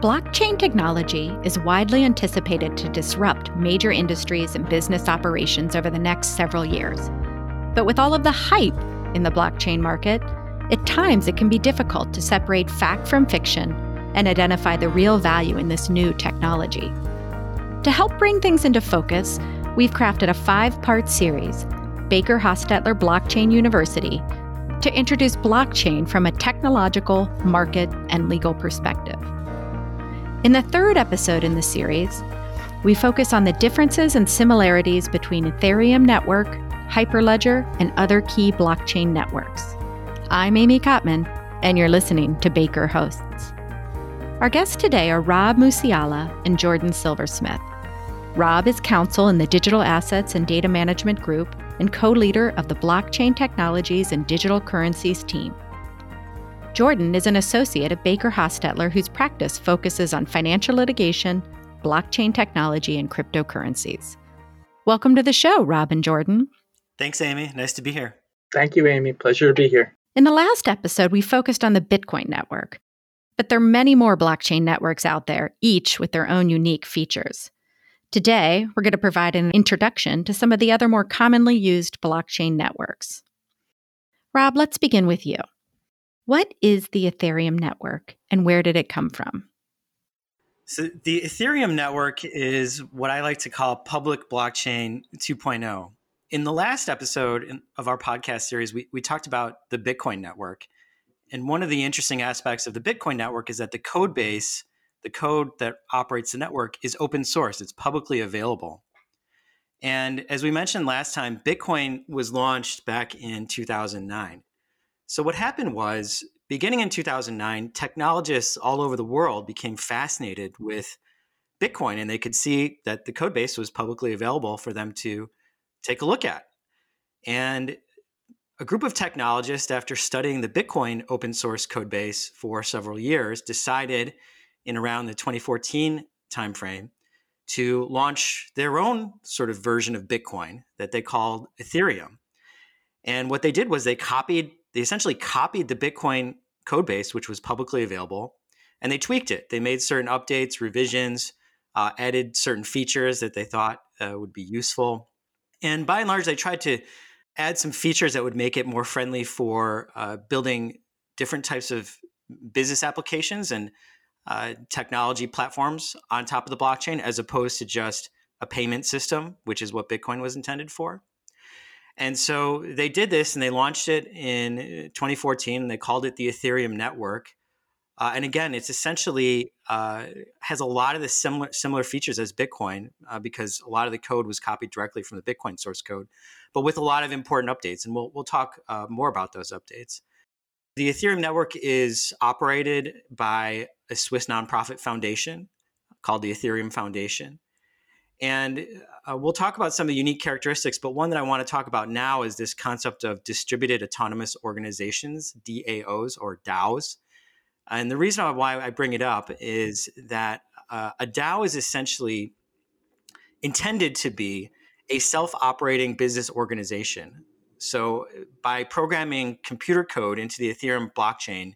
Blockchain technology is widely anticipated to disrupt major industries and business operations over the next several years. But with all of the hype in the blockchain market, at times it can be difficult to separate fact from fiction and identify the real value in this new technology. To help bring things into focus, we've crafted a five part series, Baker Hostetler Blockchain University, to introduce blockchain from a technological, market, and legal perspective. In the third episode in the series, we focus on the differences and similarities between Ethereum network, Hyperledger, and other key blockchain networks. I'm Amy Kotman, and you're listening to Baker Hosts. Our guests today are Rob Musiala and Jordan Silversmith. Rob is counsel in the Digital Assets and Data Management Group and co leader of the Blockchain Technologies and Digital Currencies team. Jordan is an associate at Baker Hostetler whose practice focuses on financial litigation, blockchain technology, and cryptocurrencies. Welcome to the show, Rob and Jordan. Thanks, Amy. Nice to be here. Thank you, Amy. Pleasure to be here. In the last episode, we focused on the Bitcoin network, but there are many more blockchain networks out there, each with their own unique features. Today, we're going to provide an introduction to some of the other more commonly used blockchain networks. Rob, let's begin with you. What is the Ethereum network and where did it come from? So, the Ethereum network is what I like to call public blockchain 2.0. In the last episode of our podcast series, we, we talked about the Bitcoin network. And one of the interesting aspects of the Bitcoin network is that the code base the code that operates the network is open source, it's publicly available. And as we mentioned last time, Bitcoin was launched back in 2009. So, what happened was, beginning in 2009, technologists all over the world became fascinated with Bitcoin and they could see that the code base was publicly available for them to take a look at. And a group of technologists, after studying the Bitcoin open source code base for several years, decided in around the 2014 timeframe to launch their own sort of version of Bitcoin that they called Ethereum. And what they did was they copied, they essentially copied the Bitcoin code base, which was publicly available, and they tweaked it. They made certain updates, revisions, uh, added certain features that they thought uh, would be useful. And by and large, they tried to add some features that would make it more friendly for uh, building different types of business applications and uh, technology platforms on top of the blockchain as opposed to just a payment system, which is what Bitcoin was intended for. And so they did this and they launched it in uh, 2014 and they called it the Ethereum network. Uh, and again, it's essentially uh, has a lot of the similar similar features as Bitcoin uh, because a lot of the code was copied directly from the Bitcoin source code, but with a lot of important updates. And we'll we'll talk uh, more about those updates. The Ethereum network is operated by a Swiss nonprofit foundation called the Ethereum Foundation. And uh, we'll talk about some of the unique characteristics, but one that I want to talk about now is this concept of distributed autonomous organizations, DAOs or DAOs. And the reason why I bring it up is that uh, a DAO is essentially intended to be a self operating business organization so, by programming computer code into the Ethereum blockchain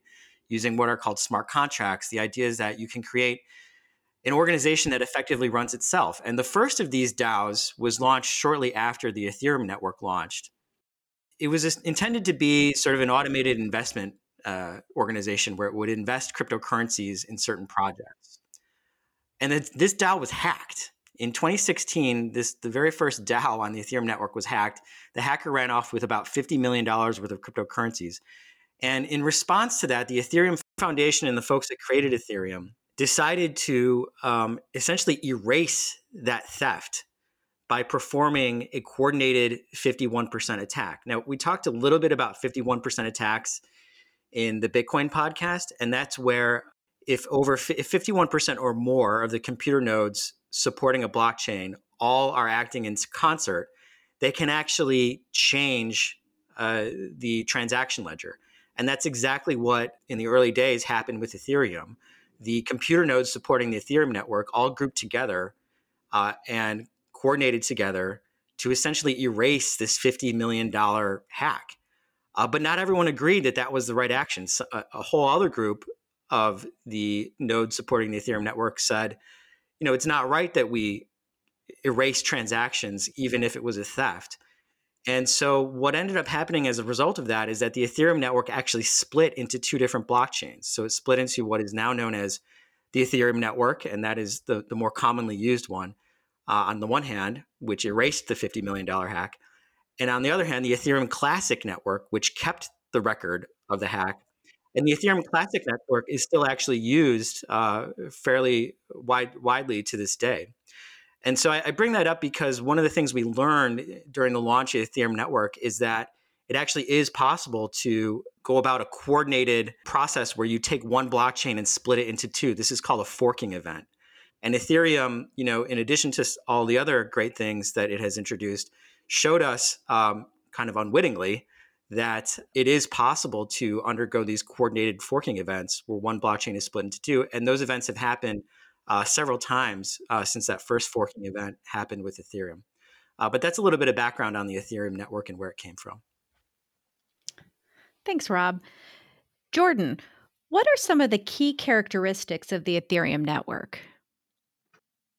using what are called smart contracts, the idea is that you can create an organization that effectively runs itself. And the first of these DAOs was launched shortly after the Ethereum network launched. It was intended to be sort of an automated investment uh, organization where it would invest cryptocurrencies in certain projects. And this DAO was hacked in 2016, this the very first DAO on the Ethereum network was hacked. The hacker ran off with about 50 million dollars worth of cryptocurrencies. And in response to that, the Ethereum Foundation and the folks that created Ethereum decided to um, essentially erase that theft by performing a coordinated 51% attack. Now, we talked a little bit about 51% attacks in the Bitcoin podcast, and that's where if over if 51% or more of the computer nodes supporting a blockchain all are acting in concert, they can actually change uh, the transaction ledger. And that's exactly what in the early days happened with Ethereum. The computer nodes supporting the Ethereum network all grouped together uh, and coordinated together to essentially erase this $50 million hack. Uh, but not everyone agreed that that was the right action. So a, a, whole other group of the nodes supporting the Ethereum network said, you know, it's not right that we erase transactions even if it was a theft. And so what ended up happening as a result of that is that the Ethereum network actually split into two different blockchains. So it split into what is now known as the Ethereum network, and that is the, the more commonly used one uh, on the one hand, which erased the $50 million hack. And on the other hand, the Ethereum Classic network, which kept the record of the hack. And the Ethereum Classic network is still actually used uh, fairly wide, widely to this day. And so I, I, bring that up because one of the things we learned during the launch of the Ethereum network is that it actually is possible to go about a coordinated process where you take one blockchain and split it into two. This is called a forking event. And Ethereum, you know, in addition to all the other great things that it has introduced, showed us um, kind of unwittingly that it is possible to undergo these coordinated forking events where one blockchain is split into two. And those events have happened uh, several times uh, since that first forking event happened with Ethereum. Uh, but that's a little bit of background on the Ethereum network and where it came from. Thanks, Rob. Jordan, what are some of the key characteristics of the Ethereum network?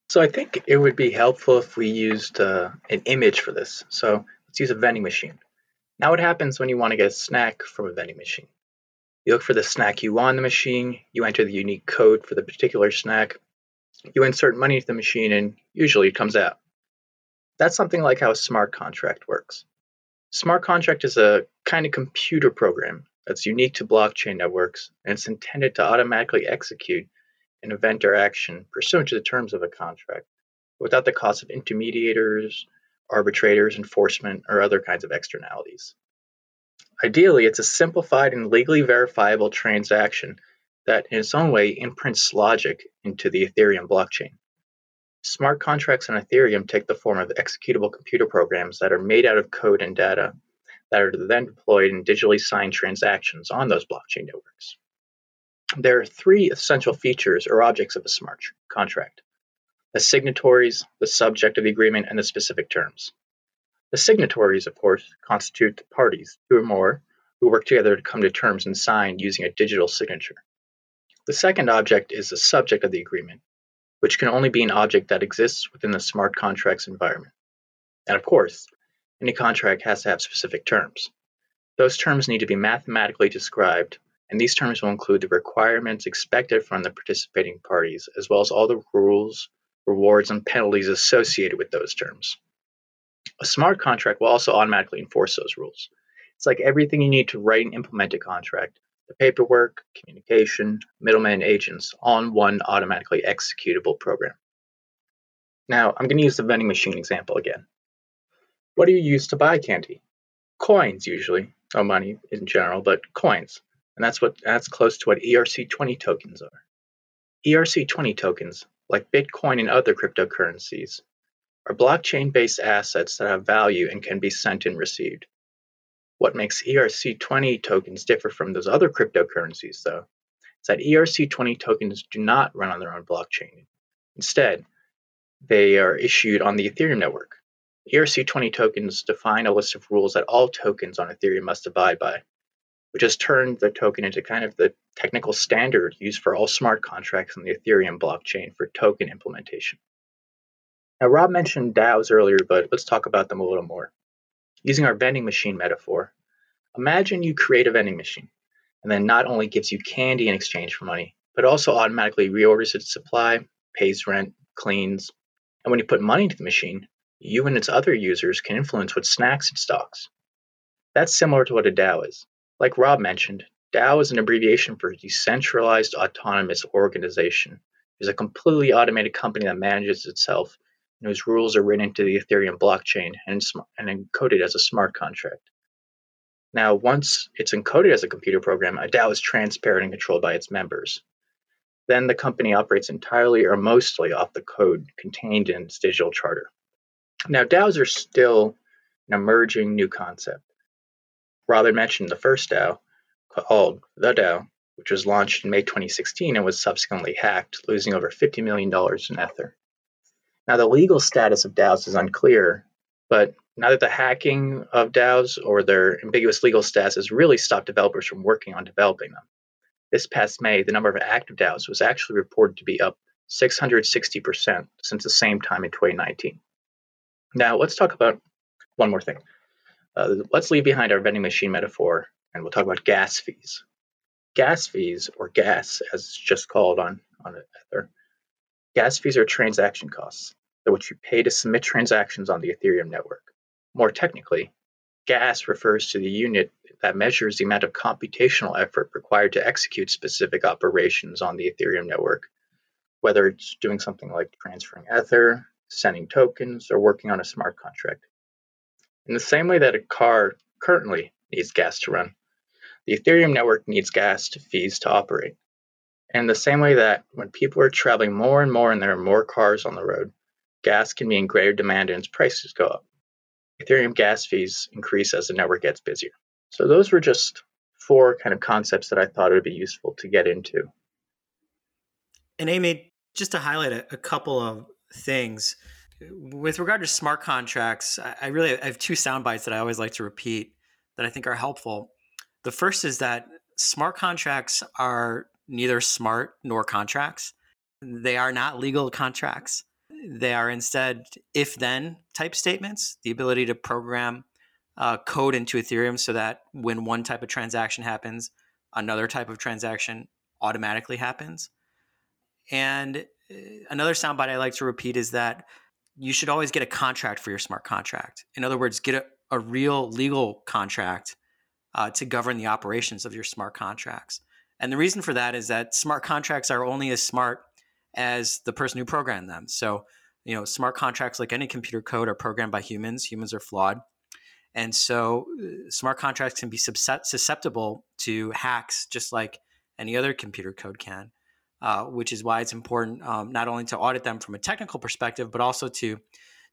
So I think it would be helpful if we used uh, an image for this. So let's use a vending machine. Now what happens when you want to get a snack from a vending machine? You look for the snack you want on the machine, you enter the unique code for the particular snack, you insert money into the machine, and usually it comes out. That's something like how a smart contract works. Smart contract is a kind of computer program that's unique to blockchain networks, and it's intended to automatically execute an event or action pursuant to the terms of a contract without the cost of intermediators, arbitrators, enforcement, or other kinds of externalities. Ideally, it's a simplified and legally verifiable transaction that, in its own way, imprints logic into the Ethereum blockchain. Smart contracts on Ethereum take the form of executable computer programs that are made out of code and data that are then deployed in digitally signed transactions on those blockchain networks. There are three essential features or objects of a smart contract the signatories, the subject of the agreement, and the specific terms. The signatories, of course, constitute the parties, two or more, who work together to come to terms and sign using a digital signature. The second object is the subject of the agreement, which can only be an object that exists within the smart contracts environment. And of course, any contract has to have specific terms. Those terms need to be mathematically described, and these terms will include the requirements expected from the participating parties, as well as all the rules, rewards, and penalties associated with those terms. A smart contract will also automatically enforce those rules. It's like everything you need to write and implement a contract the paperwork, communication, middleman agents, in one automatically executable program. Now, I'm going to use the vending machine example again. What do you use to buy candy? Coins, usually. or money in general, but coins. And that's what that's close to what ERC20 tokens are. ERC20 tokens, like Bitcoin and other cryptocurrencies, are blockchain based assets that have value and can be sent and received. What makes ERC20 tokens differ from those other cryptocurrencies, though, is that ERC20 tokens do not run on their own blockchain. Instead, they are issued on the Ethereum network. ERC20 tokens define a list of rules that all tokens on Ethereum must abide by, which has turned the token into kind of the technical standard used for all smart contracts on the Ethereum blockchain for token implementation. Now, Rob mentioned DAOs earlier, but let's talk about them a little more. Using our vending machine metaphor, imagine you create a vending machine and then not only gives you candy in exchange for money, but also automatically reorders its supply, pays rent, cleans. And when you put money into the machine, you and its other users can influence what snacks it stocks. That's similar to what a DAO is. Like Rob mentioned, DAO is an abbreviation for Decentralized Autonomous Organization. It's a completely automated company that manages itself and whose rules are written into the Ethereum blockchain and, and encoded as a smart contract. Now, once it's encoded as a computer program, a DAO is transparent and controlled by its members. Then the company operates entirely or mostly off the code contained in its digital charter. Now, DAOs are still an emerging new concept. Rob mentioned the first DAO, called The DAO, which was launched in May 2016 and was subsequently hacked, losing over $50 million in Ether. Now, the legal status of DAOs is unclear, but neither the hacking of DAOs or their ambiguous legal status has really stopped developers from working on developing them. this past May, the number of active DAOs was actually reported to be up 660% since the same time in 2019. Now, let's talk about one more thing. Uh, let's leave behind our vending machine metaphor and we'll talk about gas fees. Gas fees, or gas as it's just called on, on Ether, gas fees are transaction costs. They're what you pay to submit transactions on the Ethereum network. More technically, gas refers to the unit that measures the amount of computational effort required to execute specific operations on the Ethereum network, whether it's doing something like transferring Ether, sending tokens, or working on a smart contract. In the same way that a car currently needs gas to run, the Ethereum network needs gas to fees to operate. And the same way that when people are traveling more and more and there are more cars on the road, gas can be in greater demand and its prices go up. Ethereum gas fees increase as the network gets busier. So those were just four kind of concepts that I thought would be useful to get into. And Amy, just to highlight a, a couple of things with regard to smart contracts, I, I really I have two sound bites that I always like to repeat that I think are helpful. The first is that smart contracts are neither smart nor contracts. They are not legal contracts. They are instead if then type statements, the ability to program uh, code into Ethereum so that when one type of transaction happens, another type of transaction automatically happens. And uh, another soundbite I like to repeat is that you should always get a contract for your smart contract. In other words, get a, a real legal contract uh, to govern the operations of your smart contracts. And the reason for that is that smart contracts are only as smart as the person who programmed them. So, you know, smart contracts, like any computer code, are programmed by humans. Humans are flawed. And so, uh, smart contracts can be susceptible to hacks just like any other computer code can, uh, which is why it's important um, not only to audit them from a technical perspective, but also to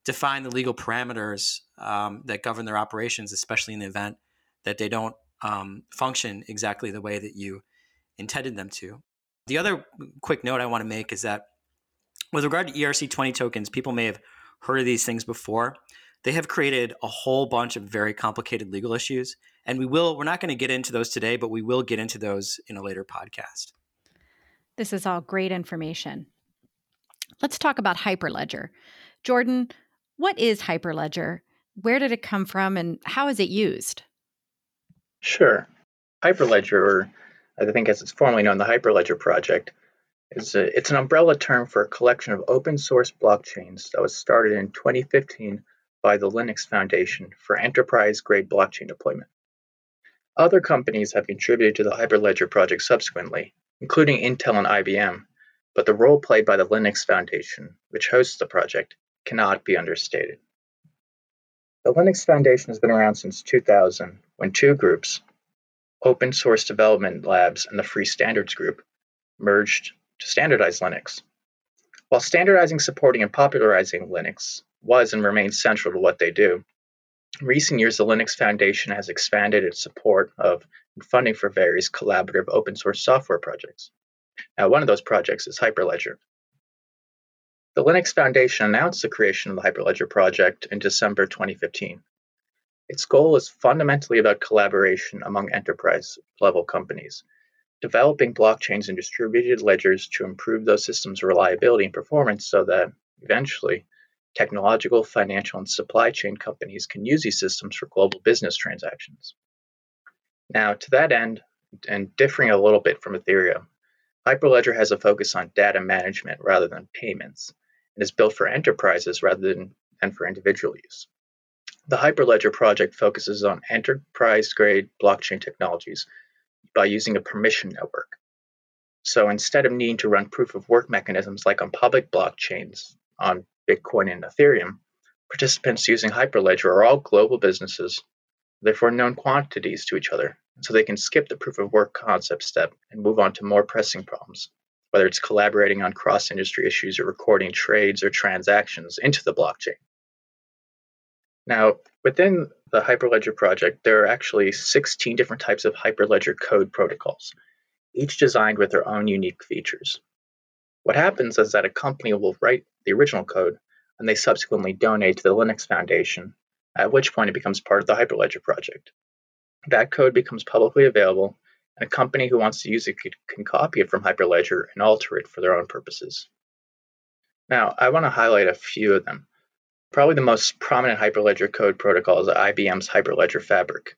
define the legal parameters um, that govern their operations, especially in the event that they don't um, function exactly the way that you intended them to. The other quick note I want to make is that with regard to ERC20 tokens, people may have heard of these things before. They have created a whole bunch of very complicated legal issues. And we will, we're not going to get into those today, but we will get into those in a later podcast. This is all great information. Let's talk about Hyperledger. Jordan, what is Hyperledger? Where did it come from and how is it used? Sure. Hyperledger, or I think as it's formally known, the Hyperledger project, is a, it's an umbrella term for a collection of open source blockchains that was started in 2015 by the Linux Foundation for enterprise grade blockchain deployment. Other companies have contributed to the Hyperledger project subsequently, including Intel and IBM, but the role played by the Linux Foundation, which hosts the project, cannot be understated. The Linux Foundation has been around since 2000 when two groups, Open Source Development Labs and the Free Standards Group, merged to standardize Linux. While standardizing, supporting, and popularizing Linux was and remains central to what they do, in recent years the Linux Foundation has expanded its support of and funding for various collaborative open source software projects. Now, one of those projects is Hyperledger. The Linux Foundation announced the creation of the Hyperledger project in December 2015. Its goal is fundamentally about collaboration among enterprise level companies, developing blockchains and distributed ledgers to improve those systems' reliability and performance so that eventually technological, financial, and supply chain companies can use these systems for global business transactions. Now, to that end, and differing a little bit from Ethereum, Hyperledger has a focus on data management rather than payments and is built for enterprises rather than, than for individual use. The Hyperledger project focuses on enterprise grade blockchain technologies by using a permission network. So instead of needing to run proof of work mechanisms like on public blockchains on Bitcoin and Ethereum, participants using Hyperledger are all global businesses, therefore known quantities to each other, so they can skip the proof of work concept step and move on to more pressing problems, whether it's collaborating on cross industry issues or recording trades or transactions into the blockchain. Now, within the Hyperledger project, there are actually 16 different types of Hyperledger code protocols, each designed with their own unique features. What happens is that a company will write the original code and they subsequently donate to the Linux Foundation, at which point it becomes part of the Hyperledger project. That code becomes publicly available and a company who wants to use it can copy it from Hyperledger and alter it for their own purposes. Now, I want to highlight a few of them. Probably the most prominent Hyperledger code protocol is IBM's Hyperledger Fabric.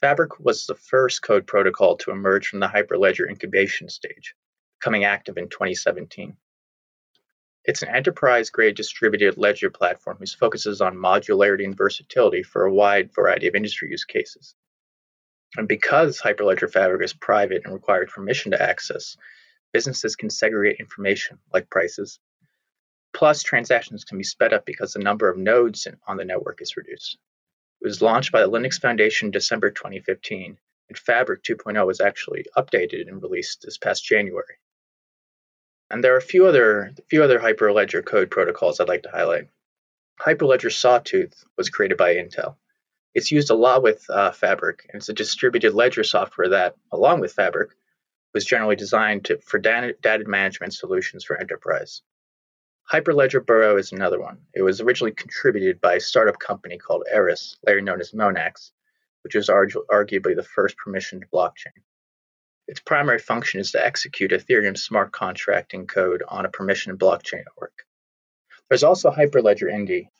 Fabric was the first code protocol to emerge from the Hyperledger incubation stage, becoming active in 2017. It's an enterprise grade distributed ledger platform whose focuses on modularity and versatility for a wide variety of industry use cases. And because Hyperledger Fabric is private and required permission to access, businesses can segregate information like prices. Plus, transactions can be sped up because the number of nodes on the network is reduced. It was launched by the Linux Foundation in December 2015, and Fabric 2.0 was actually updated and released this past January. And there are a few other few other Hyperledger code protocols I'd like to highlight. Hyperledger Sawtooth was created by Intel. It's used a lot with uh, Fabric, and it's a distributed ledger software that, along with Fabric, was generally designed to, for data, data management solutions for enterprise. Hyperledger Burrow is another one. It was originally contributed by a startup company called Eris, later known as Monax, which was argu- arguably the first permissioned blockchain. Its primary function is to execute Ethereum smart contracting code on a permissioned blockchain network. There's also Hyperledger Indy,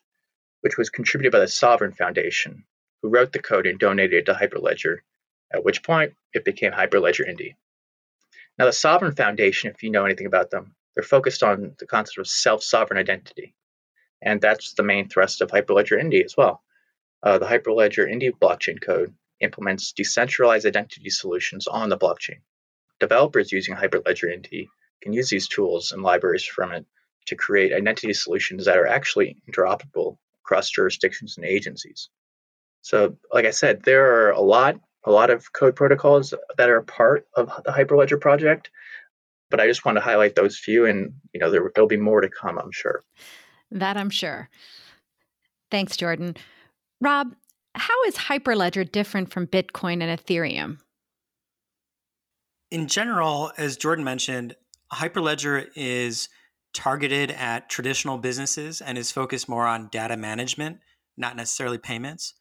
which was contributed by the Sovrin Foundation, who wrote the code and donated it to Hyperledger, at which point it became Hyperledger Indy. Now, the Sovrin Foundation, if you know anything about them, they're focused on the concept of self sovereign identity. And that's the main thrust of Hyperledger Indy as well. Uh, the Hyperledger Indy blockchain code implements decentralized identity solutions on the blockchain. Developers using Hyperledger Indy can use these tools and libraries from it to create identity solutions that are actually interoperable across jurisdictions and agencies. So, like I said, there are a lot, a lot of code protocols that are part of the Hyperledger project, but I just want to highlight those few, and you know there, there'll be more to come, I'm sure. That I'm sure. Thanks, Jordan. Rob, how is Hyperledger different from Bitcoin and Ethereum? In general, as Jordan mentioned, Hyperledger is targeted at traditional businesses and is focused more on data management, not necessarily payments.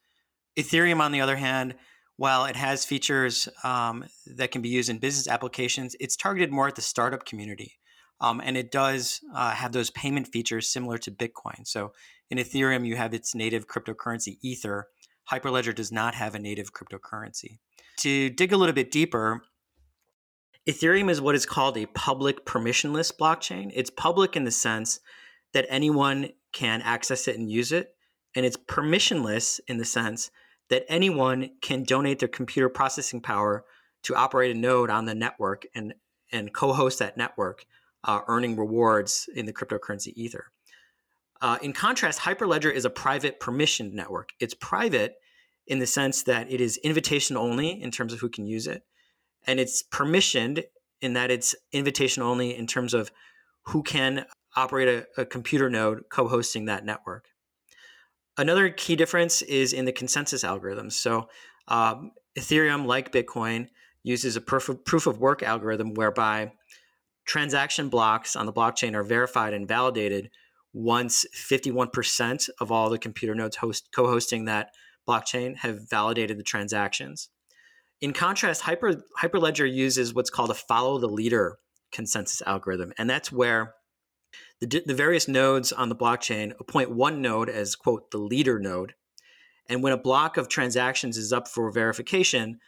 Ethereum, on the other hand, while it has features um, that can be used in business applications, it's targeted more at the startup community. Um, and it does uh, have those payment features similar to Bitcoin. So in Ethereum, you have its native cryptocurrency Ether, Hyperledger does not have a native cryptocurrency. To dig a little bit deeper, Ethereum is what is called a public permissionless blockchain. It's public in the sense that anyone can access it and use it, and it's permissionless in the sense that anyone can donate their computer processing power to operate a node on the network and, and co host that network, uh, earning rewards in the cryptocurrency Ether. Uh, in contrast, Hyperledger is a private permissioned network. It's private in the sense that it is invitation only in terms of who can use it, and it's permissioned in that it's invitation only in terms of who can operate a, a computer node co hosting that network. Another key difference is in the consensus algorithms. So, um, Ethereum, like Bitcoin, uses a proof of, proof of work algorithm whereby transaction blocks on the blockchain are verified and validated once 51% of all the computer nodes host, co-hosting that blockchain have validated the transactions. In contrast, Hyper, Hyperledger uses what's called a follow the leader consensus algorithm, and that's where the, the various nodes on the blockchain appoint one node as quote the leader node, and when a block of transactions is up for verification,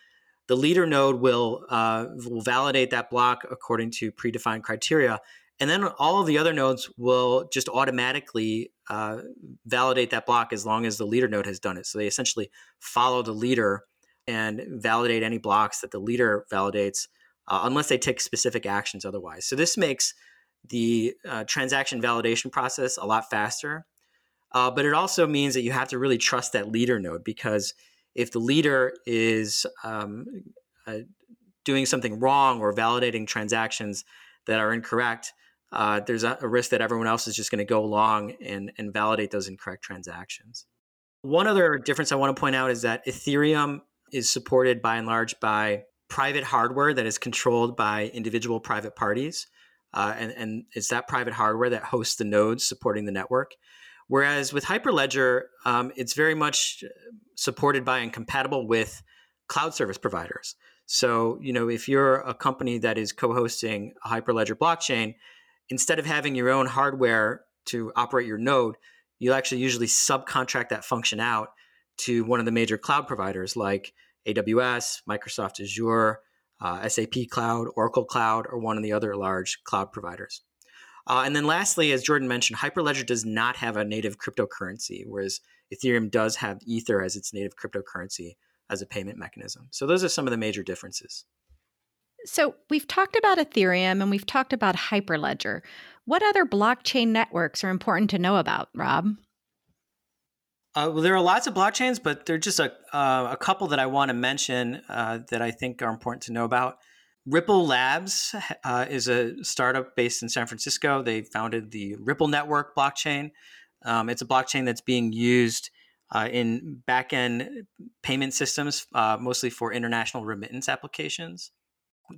the leader node will uh, will validate that block according to predefined criteria, and then all of the other nodes will just automatically uh, validate that block as long as the leader node has done it. So they essentially follow the leader and validate any blocks that the leader validates, uh, unless they take specific actions otherwise. So this makes the uh, transaction validation process a lot faster. Uh, but it also means that you have to really trust that leader node because if the leader is um, uh, doing something wrong or validating transactions that are incorrect, uh, there's a, risk that everyone else is just going to go along and, and validate those incorrect transactions. One other difference I want to point out is that Ethereum is supported by and large by private hardware that is controlled by individual private parties. Uh, and, and it's that private hardware that hosts the nodes supporting the network. Whereas with Hyperledger, um, it's very much supported by and compatible with cloud service providers. So, you know, if you're a company that is co-hosting a Hyperledger blockchain, instead of having your own hardware to operate your node, you actually usually subcontract that function out to one of the major cloud providers like AWS, Microsoft Azure, uh, SAP Cloud, Oracle Cloud, or one of the other large cloud providers. Uh, and then lastly, as Jordan mentioned, Hyperledger does not have a native cryptocurrency, whereas Ethereum does have Ether as its native cryptocurrency as a payment mechanism. So those are some of the major differences. So we've talked about Ethereum and we've talked about Hyperledger. What other blockchain networks are important to know about, Rob? Uh, well, there are lots of blockchains, but there are just a, uh, a couple that I want to mention uh, that I think are important to know about. Ripple Labs uh, is a startup based in San Francisco. They founded the Ripple Network blockchain. Um, it's a blockchain that's being used uh, in back-end payment systems, uh, mostly for international remittance applications.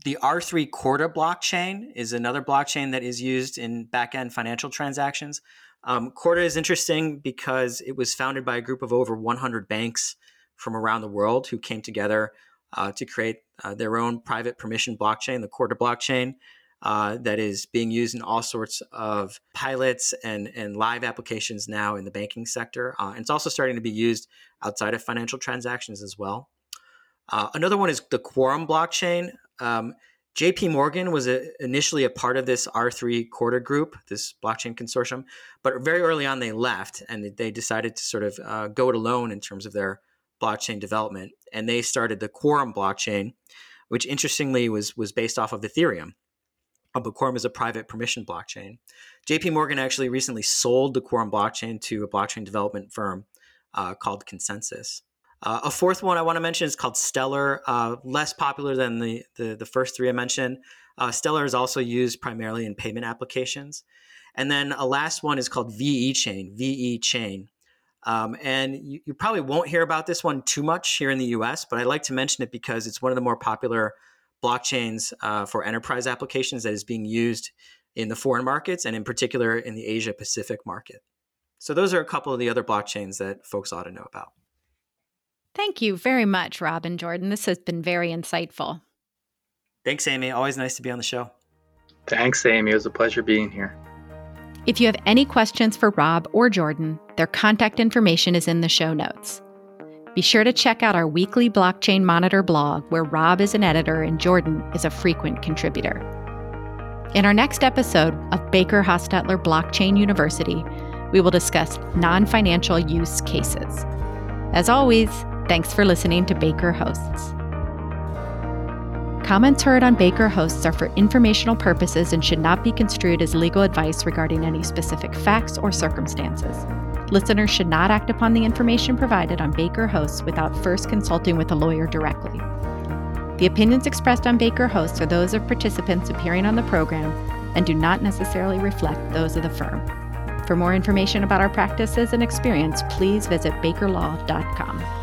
The R3 Corda blockchain is another blockchain that is used in back-end financial transactions. Um, Corda is interesting because it was founded by a group of over 100 banks from around the world who came together uh, to create uh, their own private permission blockchain, the Corda blockchain uh, that is being used in all sorts of pilots and, and live applications now in the banking sector. Uh, and it's also starting to be used outside of financial transactions as well. Uh, another one is the Quorum blockchain. Um, JP Morgan was a, initially a part of this R3 Corda group, this blockchain consortium, but very early on they left and they decided to sort of uh, go it alone in terms of their blockchain development. And they started the Quorum blockchain, which interestingly was, was based off of Ethereum but Quorum is a private permission blockchain. JP Morgan actually recently sold the Quorum blockchain to a blockchain development firm uh, called ConsenSys. Uh, a fourth one I want to mention is called Stellar, uh, less popular than the, the, the, first three I mentioned. Uh, Stellar is also used primarily in payment applications. And then a last one is called VeChain, VE Chain. Um, and you, you, probably won't hear about this one too much here in the US, but I like to mention it because it's one of the more popular blockchains uh, for enterprise applications that is being used in the foreign markets and in particular in the Asia Pacific market. So those are a couple of the other blockchains that folks ought to know about. Thank you very much, Rob and Jordan. This has been very insightful. Thanks, Amy. Always nice to be on the show. Thanks, Amy. It was a pleasure being here. If you have any questions for Rob or Jordan, their contact information is in the show notes. Be sure to check out our weekly Blockchain Monitor blog, where Rob is an editor and Jordan is a frequent contributor. In our next episode of Baker Hostetler Blockchain University, we will discuss non financial use cases. As always, thanks for listening to Baker Hosts. Comments heard on Baker Hosts are for informational purposes and should not be construed as legal advice regarding any specific facts or circumstances. Listeners should not act upon the information provided on Baker Hosts without first consulting with a lawyer directly. The opinions expressed on Baker Hosts are those of participants appearing on the program and do not necessarily reflect those of the firm. For more information about our practices and experience, please visit bakerlaw.com.